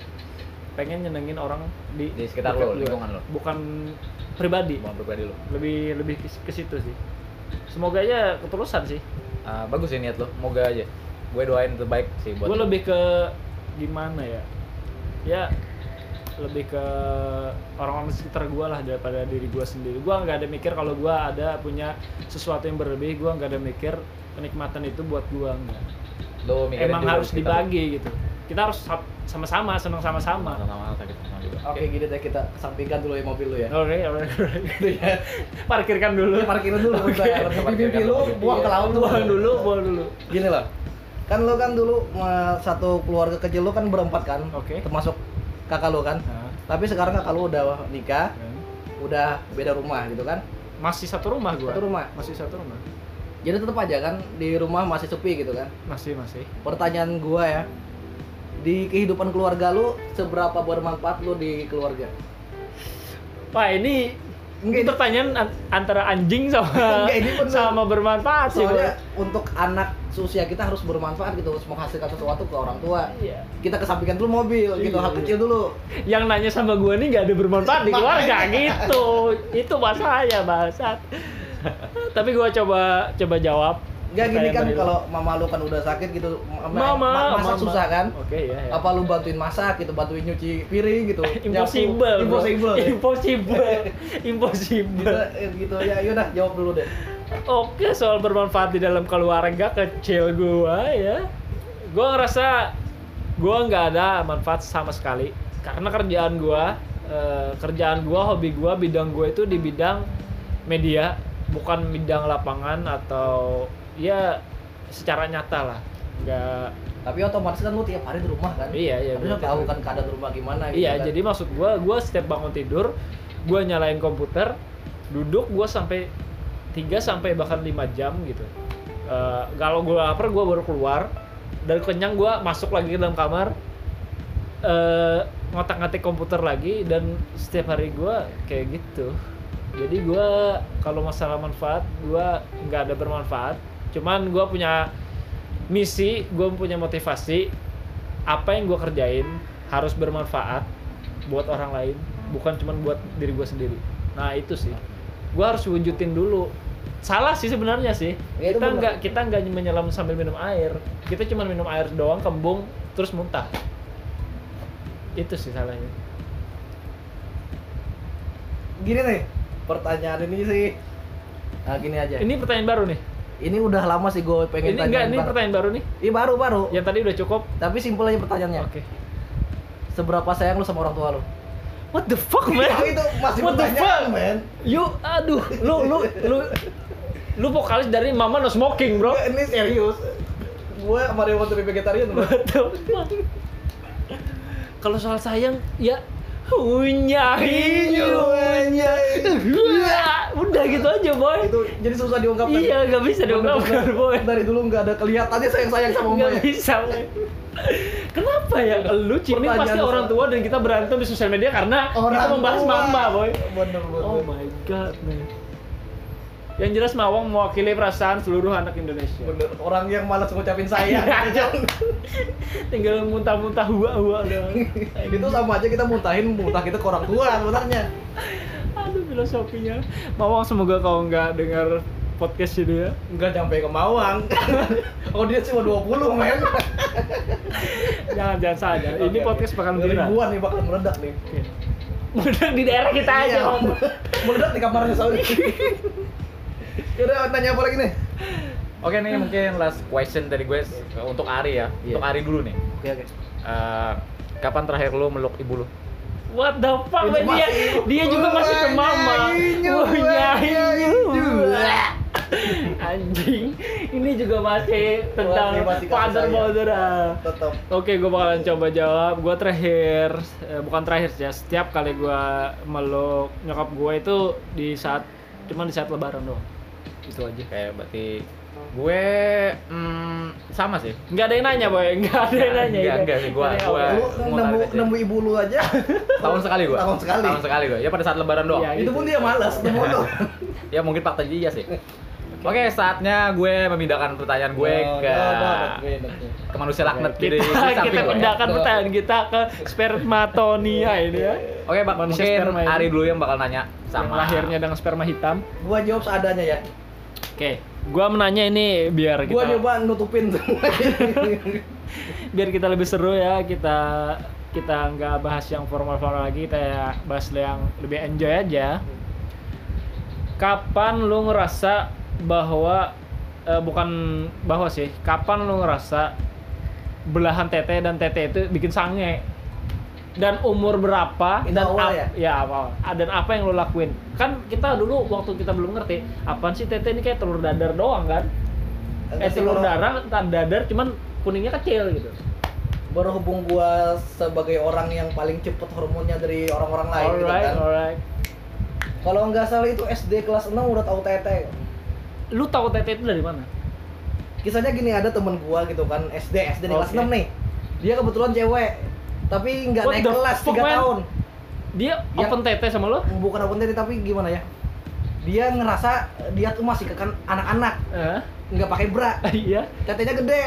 pengen nyenengin orang di Di sekitar lo, lingkungan lo. Bukan pribadi, Bukan pribadi lo. lebih lebih ke situ sih. Semoga aja ketulusan sih. Ah, bagus sih niat lo, moga aja. Gue doain terbaik sih buat Gue lebih ke gimana ya? Ya lebih ke orang-orang di sekitar gue lah daripada diri gue sendiri. Gue nggak ada mikir kalau gue ada punya sesuatu yang berlebih. Gue nggak ada mikir kenikmatan itu buat gue enggak. Lo Emang harus di sekitar lo. dibagi gitu. Kita harus sa- sama-sama, senang sama-sama. Oke, gini deh kita kesampingkan dulu ya mobil lu ya. Oke, oke, oke. Gitu ya. Parkirkan dulu. Lu parkirin dulu bentar. Parkirkan Mimpi lu buang ke laut Buang dulu, buang dulu. Gini loh. kan lo kan dulu satu keluarga kecil lo kan berempat kan Oke. termasuk kakak lo kan Nah, tapi sekarang kakak lo udah nikah kan. udah beda rumah gitu kan masih satu rumah gua satu rumah masih satu rumah jadi tetap aja kan di rumah masih sepi gitu kan masih masih pertanyaan gua ya di kehidupan keluarga lu seberapa bermanfaat lu di keluarga Wah ini ini- pertanyaan an- antara anjing sama Enggak, ini bener. sama bermanfaat sih. soalnya untuk anak seusia kita harus bermanfaat gitu harus menghasilkan sesuatu ke orang tua Iya. kita kesampingkan dulu mobil gitu Iya, hal iya. kecil dulu Yang nanya sama gua nih nggak ada bermanfaat di keluarga gitu. Itu bahasanya bangsat. Tapi gua coba coba jawab. Enggak gini kan kalau mama lu kan udah sakit gitu ma- Mama, ma- masak mama. susah kan Oke ya. ya. apa lu bantuin masak gitu bantuin nyuci piring gitu Impossible. Nyapu. bro. impossible ya? Impossible. gitu, Impossible. gitu ya yaudah jawab dulu deh Oke, soal bermanfaat di dalam keluarga kecil gua ya. Gua ngerasa gua nggak ada manfaat sama sekali karena kerjaan gua eh, kerjaan gua, hobi gua, bidang gua itu di bidang media, bukan bidang lapangan atau ya secara nyata lah. Nggak tapi otomatis kan lu tiap hari di rumah kan Iya, iya, harusnya betul. tahu kan keadaan rumah gimana gitu Iya, kan. jadi maksud gua, gua setiap bangun tidur, gua nyalain komputer, duduk gua sampai 3 sampai bahkan 5 jam gitu. Eh, kalau gua lapar gua baru keluar, dari kenyang gua masuk lagi ke dalam kamar, eh ngotak-ngatik komputer lagi dan setiap hari gua kayak gitu. Jadi gua kalau masalah manfaat, gua nggak ada bermanfaat. Cuman gua punya misi, gua punya motivasi apa yang gue kerjain harus bermanfaat buat orang lain bukan cuma buat diri gue sendiri. Nah itu sih. Gue harus wujudin dulu. Salah sih sebenarnya sih. Ya, kita nggak kita nggak menyelam sambil minum air. Kita cuma minum air doang kembung terus muntah. Itu sih salahnya. Gini nih pertanyaan ini sih. Nah gini aja. Ini pertanyaan baru nih ini udah lama sih gue pengen ini tanya enggak ini pertanyaan baru nih? Iya baru baru. Yang tadi udah cukup. Tapi simpel aja pertanyaannya. Oke. Seberapa sayang lu sama orang tua lu? What the fuck man? itu masih What the fuck? men you aduh lu lu lu lu vokalis dari Mama No Smoking bro. Ini serius. Gue Dewa Turi vegetarian bro? Kalau soal sayang, ya punya hiu, Iya, udah gitu aja boy. itu jadi susah diungkapkan Iya, nggak bisa diungkapkan boy. dari dulu nggak ada kelihatannya sayang sayang sama Nggak ya bisa boy. Kenapa ya? Lu Pertanyaan pasti soal- orang tua dan kita berantem di sosial media karena kita membahas tua. mama boy. bener bener Oh my god man. Yang jelas Mawang mewakili perasaan seluruh anak Indonesia. bener orang yang malas ngucapin sayang Tinggal muntah-muntah hua-hua doang. itu sama aja kita muntahin muntah kita ke orang tua sebenarnya Aduh filosofinya. Mawang semoga kau nggak dengar podcast ini ya. nggak sampai ke Mawang oh dia cuma 20 men Jangan jangan saja. Ini podcast oke. bakal viral. ribuan nih bakal meledak nih. Mudah di daerah kita aja. Iya, Om. meledak di kamarnya soalnya Yaudah, tanya apa lagi nih? Oke nih mungkin last question dari gue untuk Ari ya. Iya. Untuk Ari dulu nih. Oke, oke. Eh, kapan terakhir lo meluk ibu lo? What the fuck? Man? dia dia juga masih ke mama. Wanyanyu, Wanyanyu. wanyanyu. Anjing. Ini juga masih tentang father mother. ah. Tetap. Oke, gue bakalan coba jawab. Gue terakhir, eh, bukan terakhir sih ya. Setiap kali gue meluk nyokap gue itu di saat, cuman di saat lebaran doang. Itu aja. Kayak berarti gue hmm, sama sih. Nggak ada yang nanya, boy. Nggak ada yang nanya. Enggak, Ini- enggak sih. Lu mau nemu nemu ibu lu aja. Tahun sekali gue. Tahun sekali. Tahun sekali gue. Ya pada saat lebaran doang. Iya, Itu gitu. pun dia malas nemu lu. Ya mungkin fakta dia sih. Oke, saatnya gue memindahkan pertanyaan gue Oh, ke ya ke manusia laknat kita, di, di samping kita gue. pindahkan pertanyaan kita ke spermatonia ini ya. Oke, bak Manusia mungkin. Ari dulu yang bakal nanya Yang sama lahirnya dengan sperma hitam. Gua jawab seadanya ya. Oke, gua menanya ini biar kita Gua nyoba nutupin semua. biar kita lebih seru ya kita kita nggak bahas yang formal-formal lagi kita ya bahas yang lebih enjoy aja kapan lu ngerasa bahwa eh, bukan bahwa sih kapan lu ngerasa belahan tete dan tete itu bikin sange dan umur berapa Itu dan awal ap- ya? Awal. Ah, dan apa yang lu lakuin? Kan kita dulu waktu kita belum ngerti apaan sih tete ini kayak telur dadar doang kan? Eh Enggak sih, telur. darah entar dadar cuman kuningnya kecil gitu. Berhubung gua sebagai orang yang paling cepet hormonnya dari orang-orang lain gitu alright kan. alright. Kalau nggak salah itu SD kelas 6 udah tahu tete. Lu tahu tete itu dari mana? Kisahnya gini ada temen gua gitu kan SD SD di kelas Oke. 6 nih. Dia kebetulan cewek tapi nggak naik the kelas fuck, 3 man? tahun. Dia Yang- open tete sama lo? Bukan open tete tapi gimana ya? Dia ngerasa dia tuh masih kekan anak-anak. Eh? nggak pakai bra. Iya. Tetenya gede.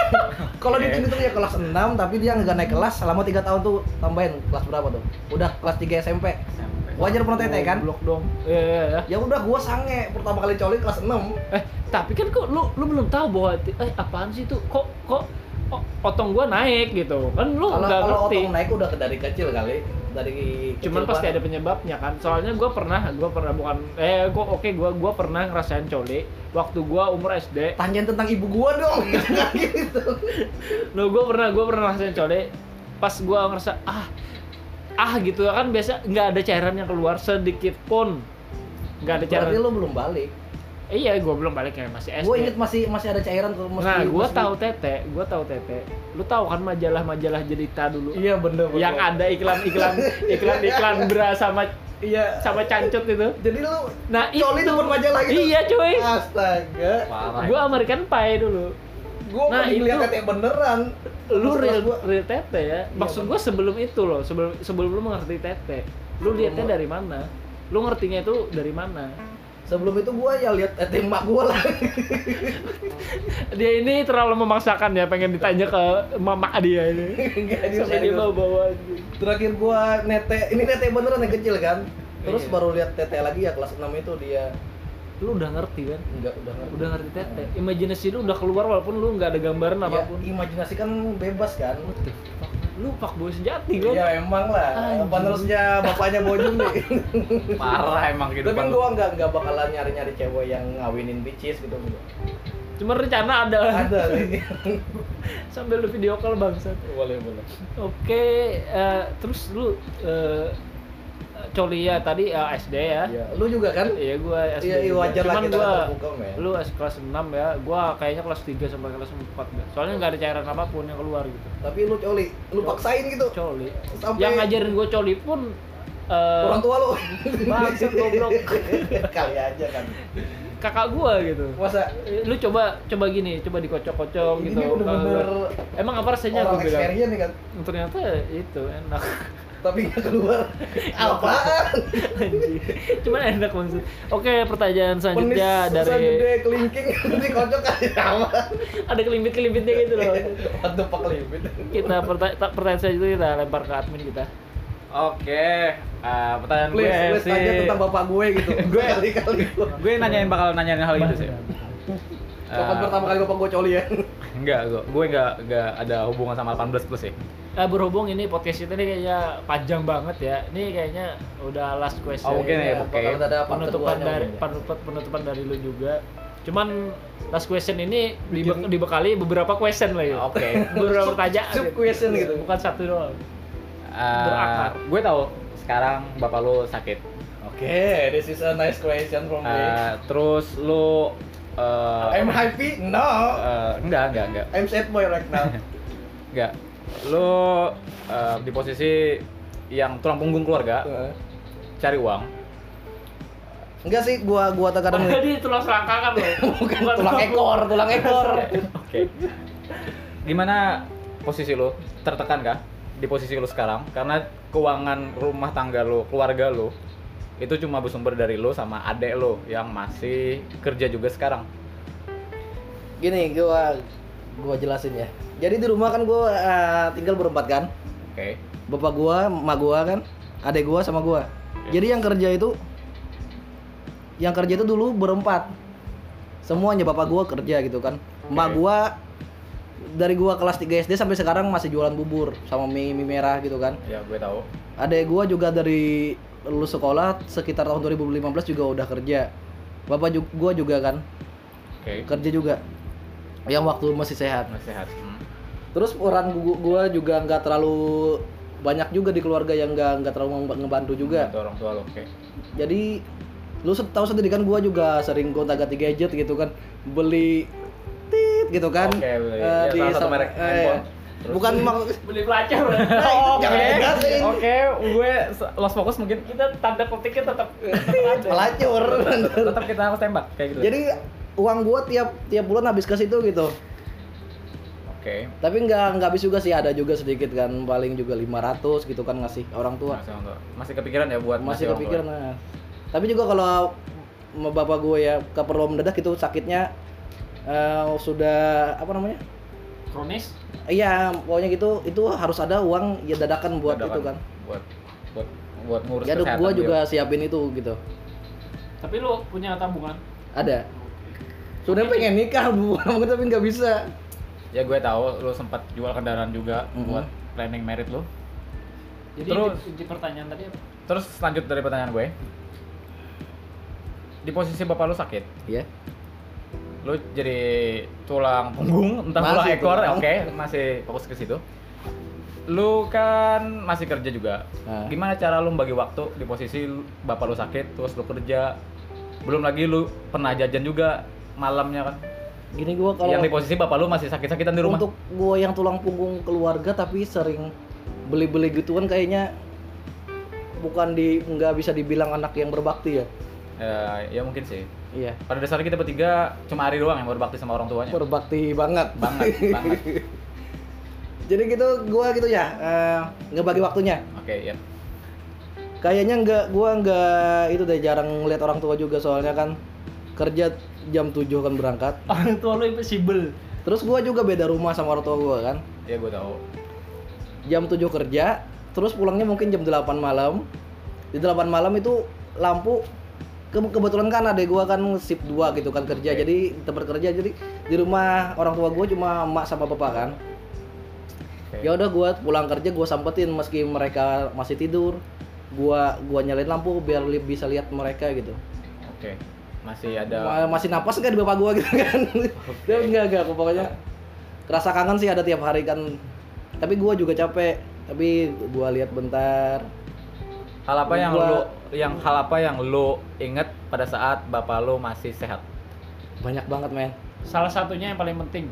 Kalau Oke. dihitung itu ya kelas 6 tapi dia nggak naik kelas selama 3 tahun tuh tambahin kelas berapa tuh? Udah kelas 3 SMP wajar pernah tete kan? Blok dong. Iya iya iya. Ya udah gua sange pertama kali coli kelas 6 eh tapi kan kok lu lu belum tahu bahwa eh apaan sih itu kok kok otong gua naik gitu. Kan lu nggak kalau ngerti. otong naik udah dari kecil kali dari cuman kecil pasti banget. ada penyebabnya kan. Soalnya gua pernah gua pernah bukan eh gua oke gua gua pernah ngerasain coli waktu gua umur SD tanyain tentang ibu gua dong. Gitu. Lo gua pernah gua pernah ngerasain coli. Pas gua ngerasa ah ah gitu. Kan biasa nggak ada cairan yang keluar sedikit pun. Nggak ada cairan. berarti lu belum balik Eh, iya gua belum balik kayak masih SD gua inget masih masih ada cairan tuh mesti- nah gua mesti- tahu tete gua tahu tete. Lu tahu kan majalah-majalah jerita dulu? Iya bener bener. Yang ada iklan-iklan iklan-iklan bra sama iya. sama cancut itu. Jadi lu nah coli itu majalah gitu? Iya cuy. Astaga. Parah. gua American Pie dulu. Gua Nah, nah, lihat itu- tete beneran. Lu real gua real tete ya? Maksud gua sebelum itu loh sebelum sebelum lu mengerti tete. Lu lihatnya dari mana? Lu ngertinya itu dari mana sebelum itu gua ya lihat tete emak gua lah. Dia ini terlalu memaksakan ya pengen ditanya ke mama dia ini. Enggak, dia dia bawa bawa terakhir gua nete ini nete beneran yang kecil kan? Terus Iya. baru lihat tete lagi ya kelas 6 itu dia lu udah ngerti kan? Enggak udah ngerti. udah ngerti tete imajinasi lu udah keluar walaupun lu nggak ada gambaran ya, apa pun. imajinasi kan bebas kan? Lu fuckboy sejati kan? Ya emang lah. Penerusnya bapaknya bojum nih Parah emang gitu tapi gua nggak nggak bakalan nyari nyari cewek yang ngawinin bitches gitu cuma rencana ada. Ada sambil lu video call bangsat. Boleh boleh. Oke eh, terus lu eh, coli ya tadi eh, SD ya ya lu juga kan Iya gua SD. Iya, iya, wajar lah kita gua terbuka, men. lu S kelas 6 ya. Gua kayaknya kelas 3 sampai kelas 4 dah. Soalnya nggak ada cairan apa pun yang keluar gitu. tapi lu coli lu paksain gitu Coli. Sampai- Yang ngajarin gua coli pun eh, orang tua lu Bangsat, goblok. kali aja kan kakak gua gitu. masa Lu coba coba gini, coba dikocok-kocok gitu. bener-bener Emang apa rasanya gua bilang? kan Ternyata itu enak. tapi nggak keluar apaan. Cuman enak maksud. Oke, pertanyaan selanjutnya Penis dari gede kelingking dikocok aja sama ada kelimbit-kelimbitnya gitu loh. Waduh pak kelibit kita perta- ta- pertanyaan selanjutnya kita lempar ke admin kita Oke, eh, pertanyaan gue please please sih. tanya tentang bapak gue gitu Gue- kali-kali Gue nanyain bakal nanyain hal itu sih. kapan Eh, pertama kali bapak gue coli ya Enggak, gue gue enggak enggak ada hubungan sama 18 plus ya. Eh, berhubung ini podcast kita ini kayaknya panjang banget ya ini kayaknya udah last question Oh, mungkin ya, oke. bakal ada part penutupan dari ya. penutupan, penutupan dari lu juga cuman last question ini dibe- dibekali beberapa question lah ya Oke. beberapa pertanyaan sub question gitu. bukan satu doang Eh, Berakar. gue tahu sekarang bapak lu sakit. oke this is a nice question from me Eh, terus lu eh, I'm happy no eh, enggak, enggak, enggak. I'm sad boy right now Enggak. Lu eh, di posisi yang tulang punggung keluarga, cari uang. enggak sih gua gua terkadang jadi tulang selangkangan loh bukan tulang ekor tulang ekor Oke. Gimana posisi lu? Tertekan kah di posisi lu sekarang? Karena keuangan rumah tangga lu, keluarga lu itu cuma bersumber dari lu sama adek lu yang masih kerja juga sekarang. gini gua gua jelasin ya. Jadi di rumah kan gua eh, tinggal berempat kan? Oke. bapak gua emak gua kan? Adek gua sama gua. Jadi yang kerja itu yang kerja itu dulu berempat. Semuanya bapak gua kerja gitu kan. Emak gua dari gua kelas 3 SD sampai sekarang masih jualan bubur sama mie, mie merah gitu kan. Ya, gue tahu. adek gua juga dari lulus sekolah sekitar tahun 2015 juga udah kerja bapak ju- gua juga kan Oke. kerja juga yang waktu masih sehat Masih sehat. Hmm. Terus peran gu- gua juga nggak terlalu banyak juga di keluarga yang nggak nggak terlalu nge- ngebantu juga. Itu orang tua lu, oke. Jadi lu tahu sendiri kan gua juga sering gonta ganti gadget gitu kan beli tit gitu kan Oke, beli. Eh, Ya, salah satu merek eh, handphone. iya. Terus? bukan maksud Beli pelacur. Oke, Jangan dikasih. oke, gue s- lost fokus mungkin. Kita tanda petiknya tetap pelacur Tetap kita harus tembak kayak gitu. jadi uang gua tiap tiap bulan habis ke situ gitu oke. tapi nggak nggak habis juga sih ada juga sedikit kan paling juga 500 gitu kan ngasih orang tua Masih, untuk- masih kepikiran ya buat masih orang kepikiran nah. tapi juga kalau bapak gue ya keperluan mendadak itu sakitnya eh, sudah apa namanya Kronis. iya pokoknya gitu itu harus ada uang ya dadakan buat Dadakan. itu kan Buat buat buat ngurus ya kesehatan gue dia. juga siapin itu gitu Tapi lu punya tabungan? ada sudah pengen nikah bu tapi nggak bisa Ya gue tahu lu sempat jual kendaraan juga Mhm. buat planning merit lu. Jadi Terus- inti, inti pertanyaan tadi apa? Terus lanjut dari pertanyaan gue. Di posisi bapak lu sakit, ya lu jadi tulang punggung, entah tulang ekor, oke, masih fokus ke situ. Lu kan masih kerja juga. Nah. Gimana cara lu bagi waktu di posisi bapak lu sakit, terus lu kerja? Belum lagi lu pernah jajan juga malamnya kan? gini gue kalau Yang di posisi bapak lu masih sakit-sakitan di rumah. untuk gue yang tulang punggung keluarga tapi sering beli-beli gituan kayaknya bukan di nggak bisa dibilang anak yang berbakti ya Eh, ya mungkin sih. Iya Pada dasarnya kita bertiga cuma Ari doang yang berbakti sama orang tuanya. berbakti banget banget, banget. jadi gitu gue gitu ya eh, ngebagi waktunya Oke, ya. kayaknya nggak gue nggak itu deh jarang ngeliat orang tua juga soalnya kan kerja jam 7 kan berangkat Orang tua lu impossible. terus gue juga beda rumah sama orang tua gue kan Ya gue tahu. jam 7 kerja terus pulangnya mungkin jam 8 malam di 8 malam itu lampu ke- kebetulan kan adek gua kan shift 2 gitu kan kerja. Oke. jadi tempat kerja jadi di rumah orang tua gua cuma emak sama bapak kan. Oke. ya udah gua pulang kerja gua sampetin meski mereka masih tidur. Gua gua nyalain lampu biar li- bisa lihat mereka gitu. Oke. Masih ada Ma- masih napas nggak di bapak gua gitu kan? Dia enggak enggak pokoknya kerasa kangen sih ada tiap hari kan. Tapi gua juga capek. Tapi gua lihat bentar hal apa yang Gua- lu yang hal apa yang lu inget pada saat bapak lu masih sehat? banyak banget men. Salah satunya yang paling penting,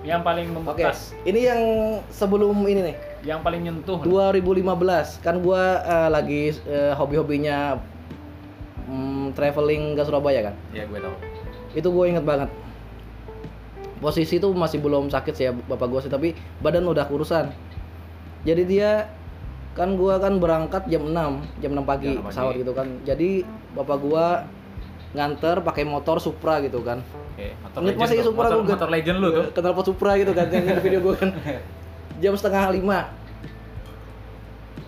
yang paling oke membekas, ini yang sebelum ini nih. Yang paling nyentuh. 2015 kan gua eh, lagi eh, hobi-hobinya mm, traveling ke Surabaya kan? Ya gue tahu. itu gue inget banget. Posisi itu masih belum sakit sih ya bapak gua sih. Tapi badan udah kurusan. Jadi dia kan gua kan berangkat jam 6 jam 6 pagi Jam 6 pagi. pesawat gitu kan jadi bapak gua nganter pakai motor Supra gitu kan Oke, motor Ingat legend masih. Supra motor, gua motor legend lu tuh. kenal pot Supra gitu kan yang di video gua kan jam setengah lima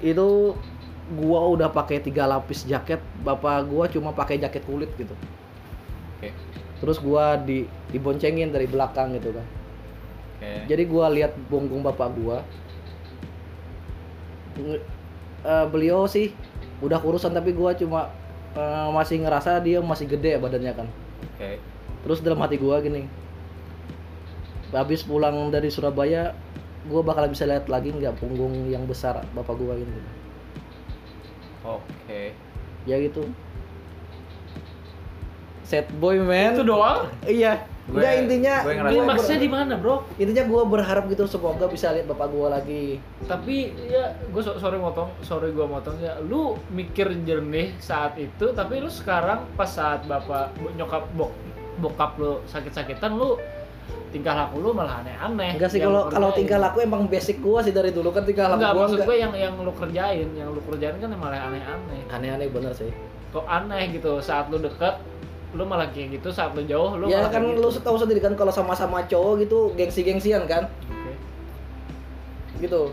itu gua udah pakai tiga lapis jaket bapak gua cuma pakai jaket kulit gitu Oke. terus gua di diboncengin dari belakang gitu kan Oke. jadi gua lihat punggung bapak gua Eh, beliau sih udah kurusan tapi gua cuma eh, masih ngerasa dia masih gede ya badannya kan Oke. terus dalam hati gua gini habis pulang dari Surabaya gua bakal bisa lihat lagi nggak punggung yang besar bapak gua gitu Oke. ya gitu sad boy man Itu doang. iya Gue- Enggak intinya gue gua Klimaksnya di mana, Bro? intinya gua berharap gitu semoga bisa lihat bapak gua lagi Tapi ya gue so sorry motong, sorry gue motong ya. Lu mikir jernih saat itu, tapi lu sekarang pas saat bapak nyokap bok bokap lu sakit-sakitan lu tingkah laku lu malah aneh-aneh. Enggak sih kalau kalau tingkah laku emang basic gua sih dari dulu kan tingkah laku Enggak, gua maksud enggak gue yang yang lu kerjain, yang lu kerjain kan malah aneh-aneh. aneh-aneh bener sih. Kok aneh gitu saat lu deket, lu malah kayak gitu, saat lu jauh lu ya malah kan kayak lu gitu. tahu sendiri kan kalau sama-sama cowok gitu gengsi-gengsian kan Oke. gitu.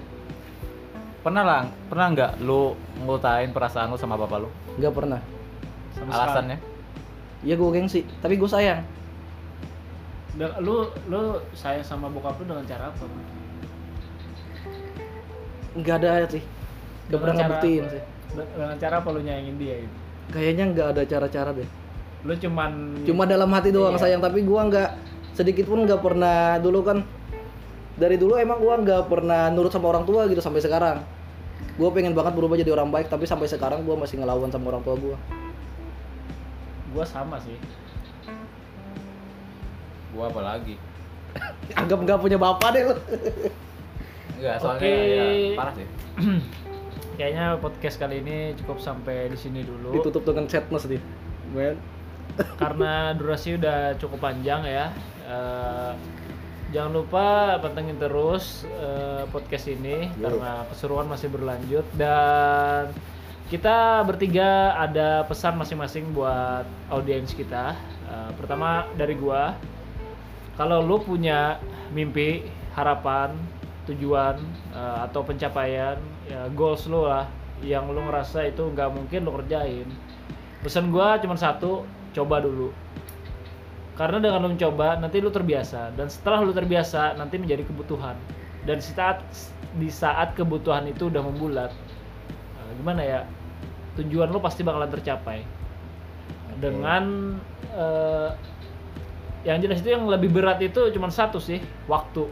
Pernah lah, pernah nggak lu ngutain perasaan lu sama bapak lu? Enggak pernah. Sama Alasannya? Ya gua gengsi, tapi gua sayang. Dan lu lu sayang sama bokap lu dengan cara apa? Enggak ada sih. Enggak pernah ngebuktiin sih. Dengan cara apa lu nyayangin dia gitu? Kayaknya enggak ada cara-cara deh. Lu cuman Cuma dalam hati doang Iya. sayang, tapi gua enggak sedikit pun enggak pernah dulu kan dari dulu emang gua enggak pernah nurut sama orang tua gitu sampai sekarang. Gua pengen banget berubah jadi orang baik, tapi sampai sekarang gua masih ngelawan sama orang tua gua. gua sama sih. Gua apa lagi? Anggap nggak punya bapak deh lu. Enggak, soalnya Oke. ya, parah sih. Kayaknya podcast kali ini cukup sampai di sini dulu. Ditutup dengan sadness dia. Men. Karena durasi udah cukup panjang ya. Eh, jangan lupa pantengin terus eh, podcast ini Yo. karena keseruan masih berlanjut dan kita bertiga ada pesan masing-masing buat audiens kita. Eh, pertama dari gua, kalau lu punya mimpi, harapan, tujuan eh, atau pencapaian, ya goals lu lah yang lu ngerasa itu nggak mungkin lu kerjain. Pesan gua cuma satu, coba dulu. Karena dengan lu mencoba nanti lu terbiasa dan setelah lu terbiasa nanti menjadi kebutuhan. Dan di saat di saat kebutuhan itu udah membulat, eh, gimana ya? Tujuan lu pasti bakalan tercapai. Dengan eh, yang jelas itu yang lebih berat itu cuma satu sih, waktu.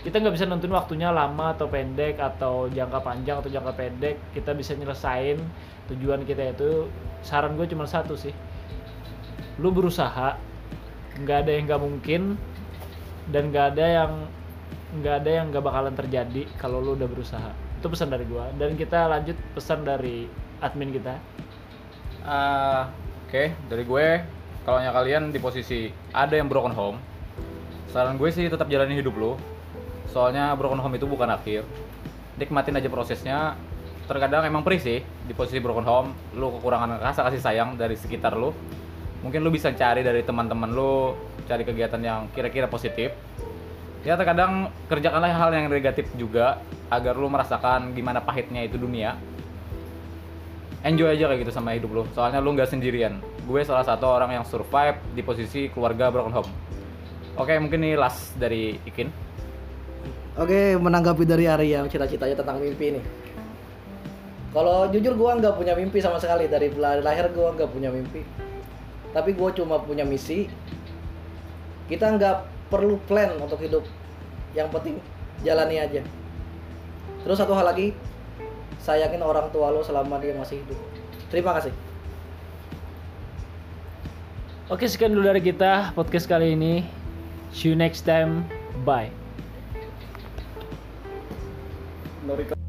Kita nggak bisa nentuin waktunya lama atau pendek atau jangka panjang atau jangka pendek. Kita bisa nyelesain tujuan kita itu. Saran gue cuma satu sih, lu berusaha nggak ada yang nggak mungkin dan nggak ada yang nggak ada yang nggak bakalan terjadi kalau lu udah berusaha itu pesan dari gua dan kita lanjut pesan dari admin kita Ah, Oke, dari gue, kalau kalian di posisi ada yang broken home, saran gue sih tetap jalani hidup lo. Soalnya broken home itu bukan akhir. Nikmatin aja prosesnya. Terkadang emang perih sih di posisi broken home, lu kekurangan rasa kasih sayang dari sekitar lu. Mungkin lu bisa cari dari teman-teman lu, cari kegiatan yang kira-kira positif. Ya terkadang kerjakanlah hal yang negatif juga agar lu merasakan gimana pahitnya itu dunia enjoy aja kayak gitu sama hidup lu soalnya lu nggak sendirian gue salah satu orang yang survive di posisi keluarga broken home oke mungkin ini last dari Ikin Oke, menanggapi dari Arya cita-citanya tentang mimpi ini. Kalau jujur gua nggak punya mimpi sama sekali dari la- lahir gua nggak punya mimpi. Tapi gua cuma punya misi. Kita nggak perlu plan untuk hidup. Yang penting jalani aja. Terus satu hal lagi, sayangin orang tua lo selama dia masih hidup. Terima kasih. oke sekian dulu dari kita podcast kali ini see you next time bye Norika.